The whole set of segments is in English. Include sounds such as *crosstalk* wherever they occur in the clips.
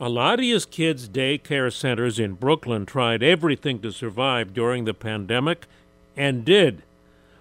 Eladia's kids' daycare centers in Brooklyn tried everything to survive during the pandemic and did.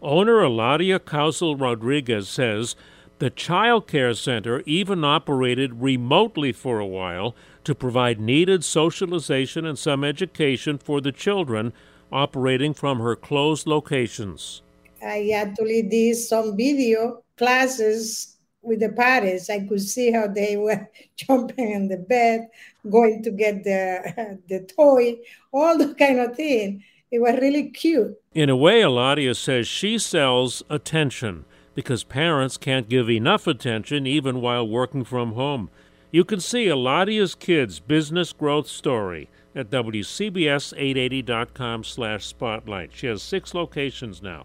Owner Eladia Causel Rodriguez says the child care center even operated remotely for a while to provide needed socialization and some education for the children operating from her closed locations. I had actually did some video classes with the parents. I could see how they were *laughs* jumping in the bed, going to get the *laughs* the toy, all the kind of thing. It was really cute. In a way, Eladia says she sells attention because parents can't give enough attention even while working from home. You can see Eladia's kids' business growth story at WCBS880.com slash spotlight. She has six locations now.